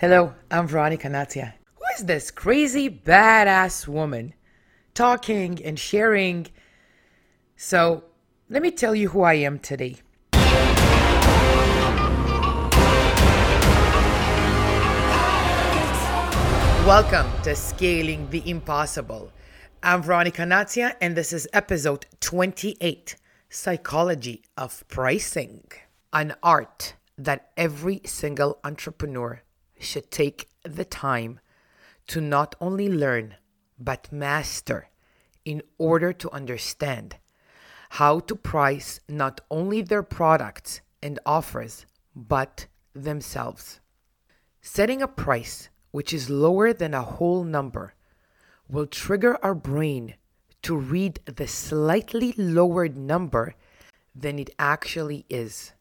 Hello, I'm Veronica Natia. Who is this crazy, badass woman talking and sharing? So, let me tell you who I am today. Welcome to Scaling the Impossible. I'm Veronica Natia, and this is episode 28 Psychology of Pricing, an art that every single entrepreneur should take the time to not only learn but master in order to understand how to price not only their products and offers but themselves. Setting a price which is lower than a whole number will trigger our brain to read the slightly lowered number than it actually is.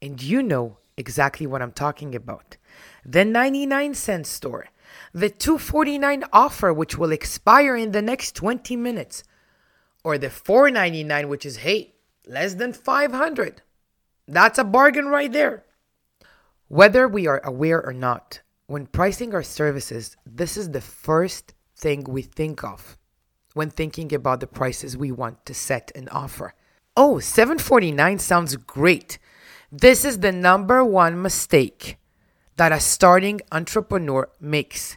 And you know exactly what I'm talking about. The 99 cent store, the 249 offer which will expire in the next 20 minutes, or the 499 which is hey, less than 500. That's a bargain right there. Whether we are aware or not, when pricing our services, this is the first thing we think of when thinking about the prices we want to set and offer. Oh, 749 sounds great. This is the number one mistake that a starting entrepreneur makes.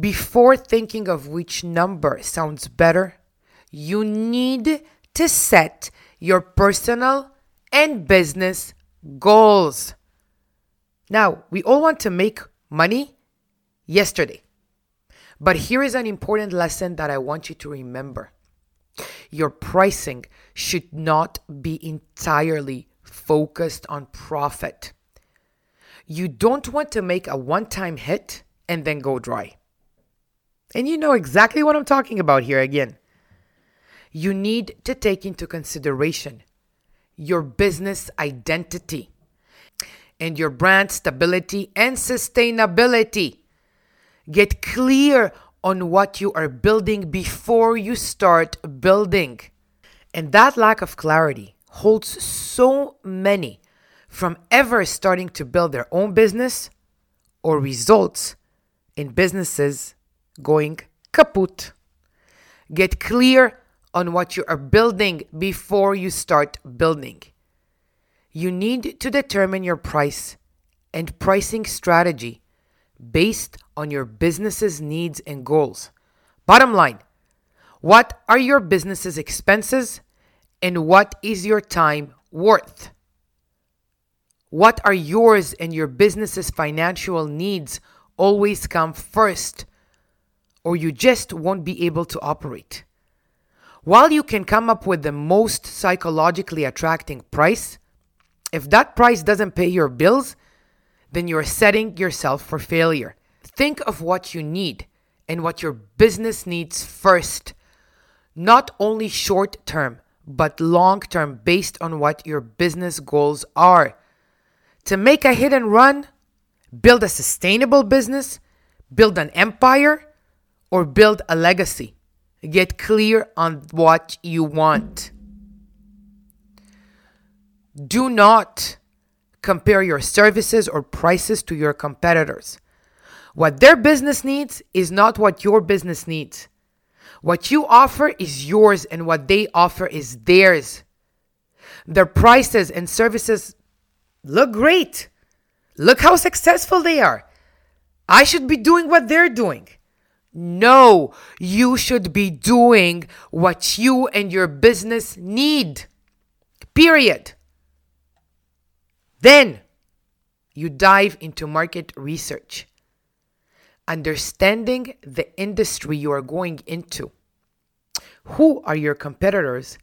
Before thinking of which number sounds better, you need to set your personal and business goals. Now, we all want to make money yesterday. But here is an important lesson that I want you to remember your pricing should not be entirely focused on profit. You don't want to make a one time hit and then go dry. And you know exactly what I'm talking about here again. You need to take into consideration your business identity and your brand stability and sustainability. Get clear on what you are building before you start building. And that lack of clarity holds so many from ever starting to build their own business or results in businesses going kaput. Get clear on what you are building before you start building. You need to determine your price and pricing strategy based on your business's needs and goals. Bottom line, what are your business's expenses and what is your time worth? What are yours and your business's financial needs always come first, or you just won't be able to operate? While you can come up with the most psychologically attracting price, if that price doesn't pay your bills, then you're setting yourself for failure. Think of what you need and what your business needs first, not only short term, but long term based on what your business goals are. To make a hit and run, build a sustainable business, build an empire, or build a legacy. Get clear on what you want. Do not compare your services or prices to your competitors. What their business needs is not what your business needs. What you offer is yours, and what they offer is theirs. Their prices and services look great. Look how successful they are. I should be doing what they're doing. No, you should be doing what you and your business need. Period. Then you dive into market research, understanding the industry you are going into. Who are your competitors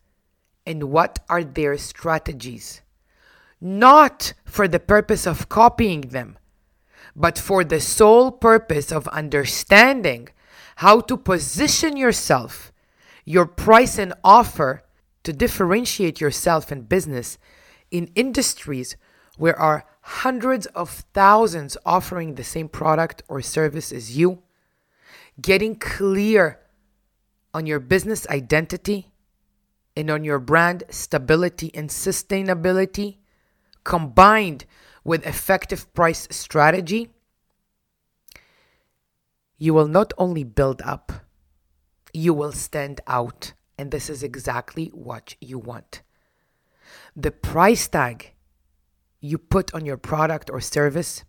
and what are their strategies? Not for the purpose of copying them, but for the sole purpose of understanding how to position yourself, your price and offer to differentiate yourself in business in industries where are hundreds of thousands offering the same product or service as you, getting clear on your business identity and on your brand stability and sustainability, combined with effective price strategy, you will not only build up, you will stand out. And this is exactly what you want. The price tag you put on your product or service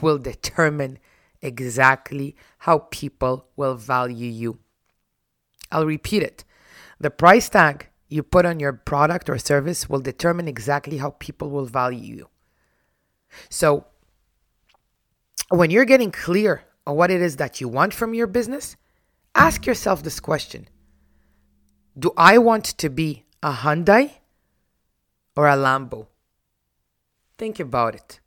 will determine exactly how people will value you. I'll repeat it. The price tag you put on your product or service will determine exactly how people will value you. So, when you're getting clear on what it is that you want from your business, ask yourself this question Do I want to be a Hyundai or a Lambo? Think about it.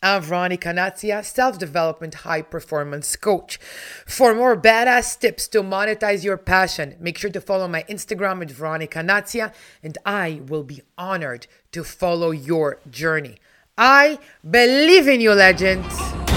I'm Veronica Nazia, self development high performance coach. For more badass tips to monetize your passion, make sure to follow my Instagram at Veronica Nazia, and I will be honored to follow your journey. I believe in you, legends.